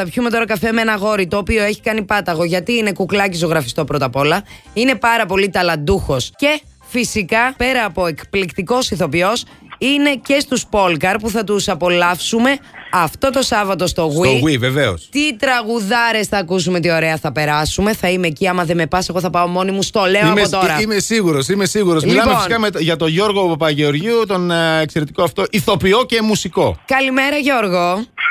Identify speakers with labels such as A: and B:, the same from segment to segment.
A: θα πιούμε τώρα καφέ με ένα γόρι το οποίο έχει κάνει πάταγο γιατί είναι κουκλάκι ζωγραφιστό πρώτα απ' όλα. Είναι πάρα πολύ ταλαντούχος και φυσικά πέρα από εκπληκτικός ηθοποιός είναι και στους Πόλκαρ που θα τους απολαύσουμε αυτό το Σάββατο στο Wii.
B: Στο Wii, βεβαίως.
A: Τι τραγουδάρες θα ακούσουμε, τι ωραία θα περάσουμε. Θα είμαι εκεί. Άμα δεν με πας, εγώ θα πάω μόνη μου. Στο λέω
B: Είμαι,
A: από τώρα.
B: είμαι σίγουρος, είμαι σίγουρος.
A: Λοιπόν.
B: Μιλάμε φυσικά με- για τον Γιώργο Παπαγεωργίου, τον ε, εξαιρετικό αυτό ηθοποιό και μουσικό.
A: Καλημέρα, Γιώργο.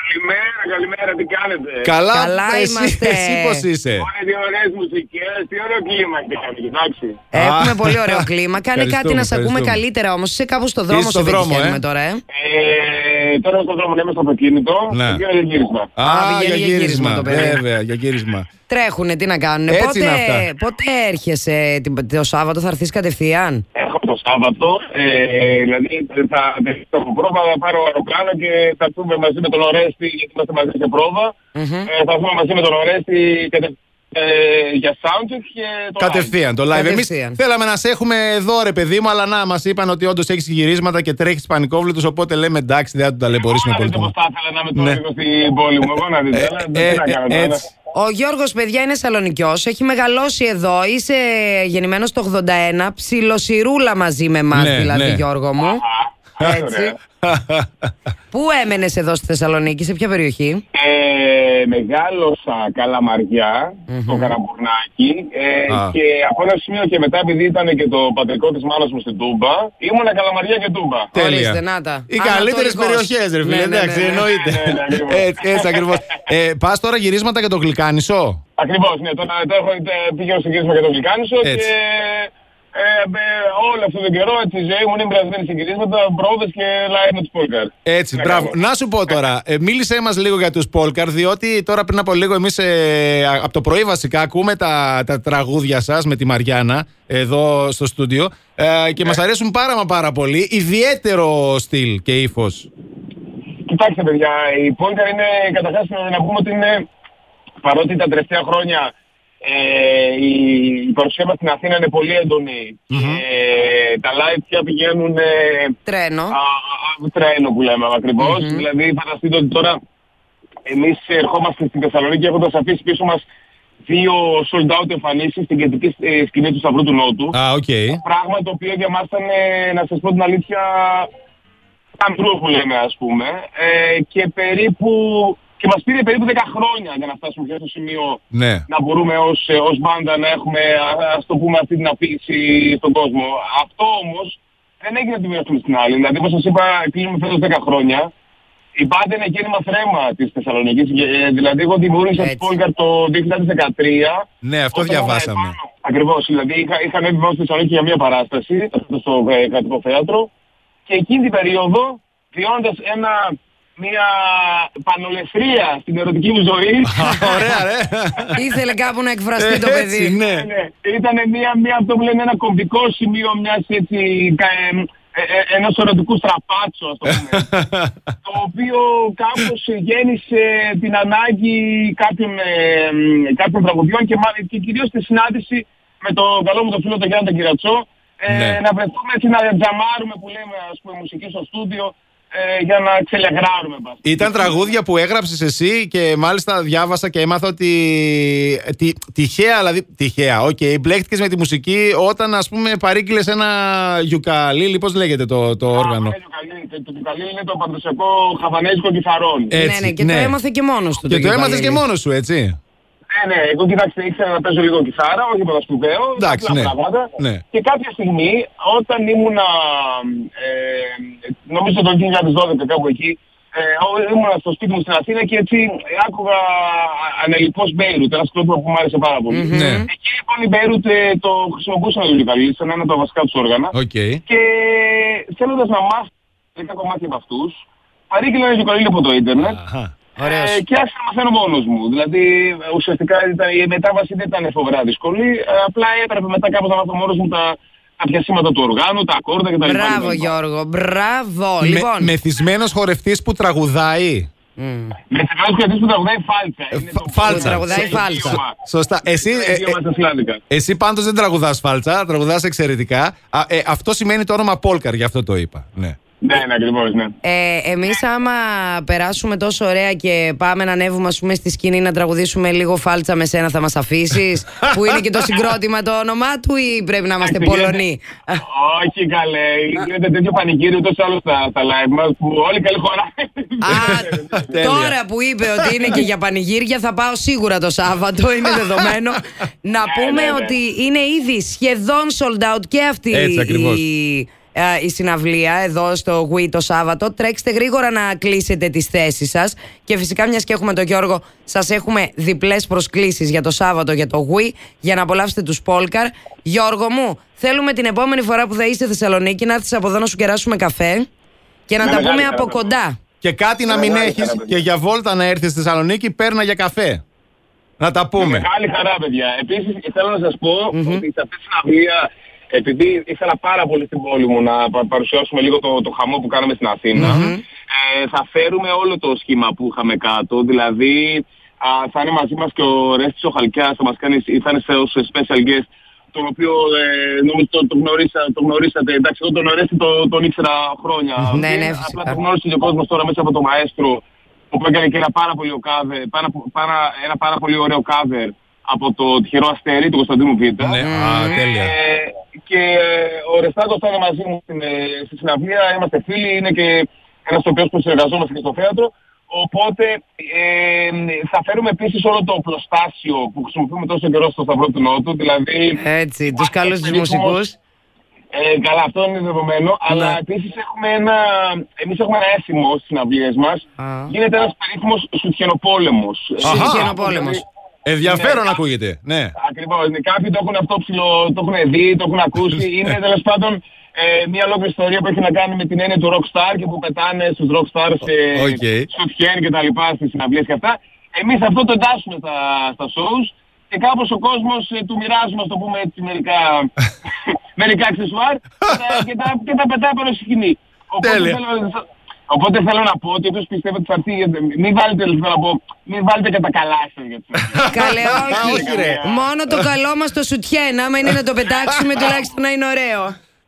C: Καλημέρα, καλημέρα, τι κάνετε;
B: Καλά,
A: Καλά
B: εσύ,
A: είμαστε.
B: εσύ πώς είσαι;
C: Ωραία, τι ωραίες μουσικές, τι ωραίο κλίμα έχετε κοιτάξει.
A: Έχουμε
B: Α,
A: πολύ ωραίο κλίμα. Κάνε κάτι
B: ευχαριστούμε,
A: να σε ακούμε
B: ευχαριστούμε.
A: καλύτερα όμως. Είσαι κάπου στο δρόμο
B: Είσαι
A: σε
B: στο δρόμο,
A: πετυχαίνουμε
B: ε.
A: τώρα, ε.
C: Ε, τώρα στο δρόμο λέμε στο αυτοκίνητο,
B: Ναι.
C: και για γύρισμα.
B: Α,
A: πηγαίνει
B: για
A: για γύρισμα
B: γύρισμα.
A: το παιδί.
B: Βέβαια, για γύρισμα.
A: Τρέχουνε, τι να κάνουν.
B: Έτσι
A: Πότε,
B: είναι αυτά.
A: πότε έρχεσαι την- το Σάββατο, θα έρθεις κατευθείαν;
C: Έχω το Σάββατο, ε, δηλαδή θα το έχω πρόβα, θα πάρω αεροπλάνο και θα έρθουμε μαζί με τον Ορέστη, γιατί είμαστε μαζί σε πρόβα.
A: Μμμ.
C: Ε, θα έρθουμε μαζί με τον Ορέστη κατε- ε, για soundcheck και το live.
B: Κατευθείαν το live. Εμείς
A: Κατευθείαν.
B: θέλαμε να σε έχουμε εδώ, ρε παιδί μου, αλλά να μας είπαν ότι όντως έχεις γυρίσματα και τρέχεις πανικόβλητου. Οπότε λέμε εντάξει, δεν θα του ταλαιπωρήσουμε
C: Άρα
B: πολύ.
C: δεν
B: το
C: πώς θα ήθελα να είμαι τώρα
B: Ναι.
C: λίγο στην πόλη μου, εγώ να δείτε.
B: Ε,
C: αλλά
B: ε,
C: τι να
B: ε,
C: κάνω τώρα.
B: έτσι.
A: Ο Γιώργος, παιδιά, είναι Σαλονικιός. Έχει μεγαλώσει εδώ. Είσαι γεννημένος το 81. Ψιλοσιρούλα μαζί με εμάς,
B: Ναι,
A: δηλαδή,
B: ναι.
A: Γιώργο μου.
C: Α,
A: Έτσι.
C: ωραία.
A: Πού έμενες εδώ στη Θεσσαλονίκη, σε ποια περιοχή;
C: Ε, μεγάλωσα καλαμαριά, στο Καραμπουρνάκι ε,
B: Α.
C: και από ένα σημείο και μετά επειδή ήταν και το πατρικό της μάνας μου στην Τούμπα, ήμουνα καλαμαριά και Τούμπα.
B: Τέλεια.
A: Ορίστε, να τα.
B: Οι καλύτερες
A: Ανατολικός.
B: περιοχές, ρε φίλε.
A: Ναι, ναι,
B: Εντάξει,
A: ναι, ναι.
B: εννοείται.
C: Ναι, ναι, ακριβώς.
B: Έτσι, έτσι ακριβώς. Ε, Πας τώρα γυρίσματα για το γλυκάνισο;
C: Ακριβώς, ναι, τώρα, τώρα έχω, ε, πήγαινα στο γύρισμα για το Γλυκάνισο και
B: Έτσι.
C: Ε, ε, όλο αυτόν τον καιρό έτσι, η ζωή μου είναι μπρασμένη σε γυρίσματα, πρόβες και live με τους Πόλκαρ.
B: Έτσι,
C: Να
B: μπράβο.
C: κάνω.
B: Να σου πω τώρα, ε, μίλησέ μας λίγο για τους Πόλκαρ, διότι τώρα πριν από λίγο εμείς από το πρωί βασικά ακούμε τα, τα τραγούδια σας με τη Μαριάννα εδώ στο στούντιο ε, και μας αρέσουν πάρα μα πάρα πολύ. Ιδιαίτερο στυλ και ύφος.
C: Κοιτάξτε παιδιά, η Πόλκαρ είναι καταρχάς να να πούμε ότι είναι παρότι τα τελευταία χρόνια ε, η, η παρουσία μας στην Αθήνα είναι πολύ έντονη και τα live πια πηγαίνουν ε,
A: Τρένο.
C: α, α, τρένο που λέμε ακριβώς. Δηλαδή φανταστείτε ότι τώρα εμείς ερχόμαστε στην Θεσσαλονίκη έχοντας αφήσει πίσω μας δύο sold out εμφανίσεις στην κεντρική ε, σκηνή του Σταυρού του Νότου.
B: Α, οκ.
C: Πράγμα το οποίο για μας ήταν, ε, να σας πω την αλήθεια, καμπρού που λέμε ας πούμε. Ε, και περίπου, και μας πήρε περίπου 10 χρόνια για να φτάσουμε πια στο σημείο
B: Ναι.
C: να μπορούμε ως, ε, ως μπάντα να έχουμε, α- ας το πούμε, αυτή την αφήγηση στον κόσμο. Αυτό όμως δεν έγινε από τη μία στιγμή στην άλλη. Δηλαδή, όπως σας είπα, κλείνουμε φέτος 10 χρόνια. Η μπάντα είναι γέννημα θρέμα της Θεσσαλονίκης. Ε, Δηλαδή, εγώ δημιούργησα
A: Έτσι.
C: τη Πόλκαρ το 2013.
B: Ναι, αυτό
C: Όταν
B: διαβάσαμε.
C: ήμουν επάνω. Ακριβώς, δηλαδή είχα, είχα ανέβει πάνω στη Θεσσαλονίκη για μια παράσταση, αυτό στο ε, κρατικό θέατρο, και εκείνη την περίοδο, βιώνοντας ένα, μια πανολεθρία στην ερωτική μου ζωή,
B: Ωραία, ρε.
A: Ήθελε κάπου να εκφραστεί το
B: Έτσι,
A: παιδί.
B: ναι.
C: ναι, ήταν μια, μια, αυτό που λένε ένα κομβικό σημείο μιας έτσι, κα, ε, ε, ε, ενός ερωτικού στραπάτσου, ας το πούμε. το οποίο κάπως γέννησε την ανάγκη κάποιων, ε, μ, κάποιων τραγουδιών και, μα- και κυρίως τη συνάντηση με τον καλό μου τον φίλο τον Γιάννη τον Κυρατσό ε,
B: Ναι.
C: να βρεθούμε έτσι να τζαμάρουμε που λέμε ας πούμε μουσική στο στούντιο ε, για να ξελεγράρουμε. εν πάση.
B: Ήταν τραγούδια που έγραψες εσύ και μάλιστα διάβασα και έμαθα ότι ε, τι, τυχαία, δηλαδή τυχαία, οκ, μπλέχτηκες με τη μουσική όταν ας πούμε παρήγγειλες ένα γιουκαλίλι, πώς λέγεται το, το όργανο;
C: Α, Το καλή- το- το καλή είναι το παντροσιακό χαβανέζικο κιθαρόν.
B: Έτσι,
A: ναι, ναι, και
B: ναι.
A: το έμαθε και μόνος του.
B: Και το έμαθες και
A: γιουκαλίλι.
B: μόνος σου, έτσι;
C: Ναι, ναι, εγώ κοιτάξτε, ήξερα να παίζω λίγο κιθάρα, όχι τίποτα σπουδαίο,
B: Εντάξει,
C: απλά
B: ναι.
C: πράγματα.
B: Ναι.
C: Και κάποια στιγμή, όταν ήμουνα, ε, νομίζω το 2012 κάπου εκεί, ε, ό- ήμουνα στο σπίτι μου στην Αθήνα και έτσι άκουγα ανελλιπώς Beirut, ένα συγκρότημα που μου άρεσε πάρα πολύ.
B: Ναι.
C: Εκεί λοιπόν οι Beirut ε, το χρησιμοποιούσαν το γιουκαλίλι, σαν ένα από τα βασικά τους όργανα.
B: Οκ.
C: Και θέλοντας να μάθω μερικά κομμάτια από αυτούς, παρήγγειλα ένα γιουκαλίλι από το ίντερνετ
B: Αχα.
A: Ωραίος.
C: ε, και άρχισα να μαθαίνω μόνος μου. Δηλαδή ε, ουσιαστικά ήταν, η μετάβαση δεν ήταν φοβερά δύσκολη. ε, απλά έπρεπε μετά κάπως να μάθω μόνος μου τα, τα πιασίματα του οργάνου, τα ακόρτα κτλ.
A: Μπράβο, Γιώργο. Μπράβο.
B: Με,
A: Λοιπόν.
B: μεθυσμένος χορευτής που τραγουδάει.
A: Μμ.
C: Με θυμάμαι κρατής που τραγουδάει φάλτσα. Είναι
B: φα-
C: το-
B: φάλτσα.
C: το-
A: Τραγουδάει
C: το-
A: φάλτσα.
C: το-
B: Σωστά. Εσύ,
C: το-
B: ε,
C: το-
B: ε,
C: το- σλάβικα.
B: εσύ πάντως δεν τραγουδάς φάλτσα, τραγουδάς εξαιρετικά. Α, ε, αυτό σημαίνει το όνομα Πόλκαρ, γι' αυτό το είπα. Ναι.
C: Ναι, ναι, ακριβώς, ναι.
A: Ε, Εμείς, άμα περάσουμε τόσο ωραία και πάμε να ανέβουμε, ας πούμε, στη σκηνή να τραγουδήσουμε λίγο φάλτσα με σένα, θα μας αφήσεις; που είναι και το συγκρότημα το όνομά του, ή πρέπει να είμαστε
C: Εντάξει,
A: Πολωνοί;
C: Όχι καλέ, γίνεται τέτοιο πανηγύρι ούτως ή άλλως στα, στα live μας που όλοι καλή χώρα.
A: Α,
B: Τέλεια.
A: τώρα που είπε ότι είναι και για πανηγύρια, θα πάω σίγουρα το Σάββατο, είναι δεδομένο. να πούμε
C: ναι, ναι.
A: ότι είναι ήδη σχεδόν sold out και αυτή
B: Έτσι ακριβώς.
A: η, ε, η συναυλία εδώ στο Wii το Σάββατο. Τρέξτε γρήγορα να κλείσετε τις θέσεις σας και φυσικά μιας και έχουμε τον Γιώργο σας έχουμε διπλές προσκλήσεις για το Σάββατο για το Wii για να απολαύσετε τους Polkar. Γιώργο μου, θέλουμε την επόμενη φορά που θα είστε Θεσσαλονίκη να έρθεις από εδώ να σου κεράσουμε καφέ και να
C: Με
A: τα
C: μεγάλη
A: πούμε
C: χαρά,
A: από
C: βέβαια.
A: κοντά.
B: Και κάτι να μην
C: Μεγάλη
B: έχεις
C: χαρά, παιδιά.
B: και για βόλτα να έρθεις στη Θεσσαλονίκη, παίρνα για καφέ. Να τα πούμε.
C: Μεγάλη χαρά, παιδιά. Επίσης, θέλω να σας πω ότι σε αυτή τη συναυλία, επειδή ήθελα πάρα πολύ στην πόλη μου να πα- παρουσιάσουμε λίγο το, το χαμό που κάναμε στην αθηνα ε, θα φέρουμε όλο το σχήμα που είχαμε κάτω. Δηλαδή, α, θα είναι μαζί μας και ο Ρέστης ο Χαλκιάς, θα, μας κάνει, θα είναι σε, ως special guest, τον οποίο ε, νομίζω το, το, γνωρίσα, το γνωρίσατε. Εντάξει, εγώ τον Ρέστη το, τον ήξερα χρόνια.
A: Ναι, ναι,
C: Απλά
A: φυσικά.
C: το γνώρισε και ο κόσμος τώρα μέσα από το μαέστρο που έκανε και ένα πάρα πολύ, cover, πάρα, πάρα, ένα πάρα πολύ ωραίο cover από το τυχερό αστέρι του Κωνσταντίνου Β.
B: Ναι, α, τέλεια.
C: Ε, και ο Ρεστάτος θα είναι μαζί μου στην, ε, στη συναυλία, είμαστε φίλοι, είναι και ένας τοπιός που συνεργαζόμαστε και στο θέατρο. Οπότε ε, θα φέρουμε επίσης όλο το πλωστάσιο που χρησιμοποιούμε τόσο καιρό στο Σταυρό του Νότου, δηλαδή...
A: Έτσι, τους καλούς τους
C: Περίφημος-
A: μουσικούς.
C: ε, καλά, αυτό είναι δεδομένο. Αλλά επίσης έχουμε ένα, εμείς έχουμε ένα έθιμο στις συναυλίες μας.
A: Α.
C: Γίνεται ένας περίφημος σουτιενοπόλεμος.
B: Αχα.
A: Σουτιενοπόλεμος.
B: Ενδιαφέρον
C: Ναι.
B: ακούγεται. Ναι.
C: Ακριβώς. Ναι, Κάποιοι το έχουν αυτό ψιλο-, το έχουν δει, το έχουν ακούσει. Είναι τέλος πάντων ε, μια ολόκληρη ιστορία που έχει να κάνει με την έννοια του rockstar και που πετάνε στους rockstars ε,
B: Οκ.
C: σουτιέν και τα λοιπά στις συναυλίες και αυτά. Εμείς αυτό το εντάσσουμε στα, στα shows και κάπως ο κόσμος ε, του μοιράζουμε, ας το πούμε έτσι, μερικά, μερικά αξεσουάρ και, τα, και, τα, και τα πετάει πάνω στη σκηνή. Οπότε
B: Τέλεια.
C: θέλω, οπότε θέλω να πω ότι όποιος πιστεύει ότι θα έρθει, μην βάλετε, θέλω να πω, μην βάλετε κατά καλά σας για τις
A: Καλέ, όχι.
B: Όχι, ρε.
A: Μόνο το καλό μας το σουτιέν. Άμα είναι να το πετάξουμε, τουλάχιστον να είναι ωραίο.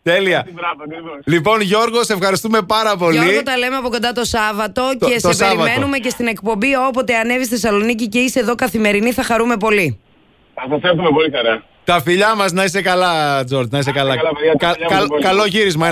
B: Τέλεια.
C: Μπράβο, ακριβώς.
B: Λοιπόν, Γιώργο, σε ευχαριστούμε πάρα πολύ.
A: Γιώργο, τα λέμε από κοντά το Σάββατο
B: Το-
A: και
B: το
A: σε
B: Σάββατο.
A: περιμένουμε και στην εκπομπή. Όποτε ανέβει στη Θεσσαλονίκη και είσαι εδώ καθημερινή, θα χαρούμε πολύ.
C: Θα σας έρθουμε πολύ χαρά.
B: Τα φιλιά μας να είσαι καλά, Τζορτ. Να είσαι καλά.
C: καλά, παιδιά. Τα
B: Κα-
C: φιλιά μου,
B: κα-
C: λοιπόν.
B: καλό γύρισμα.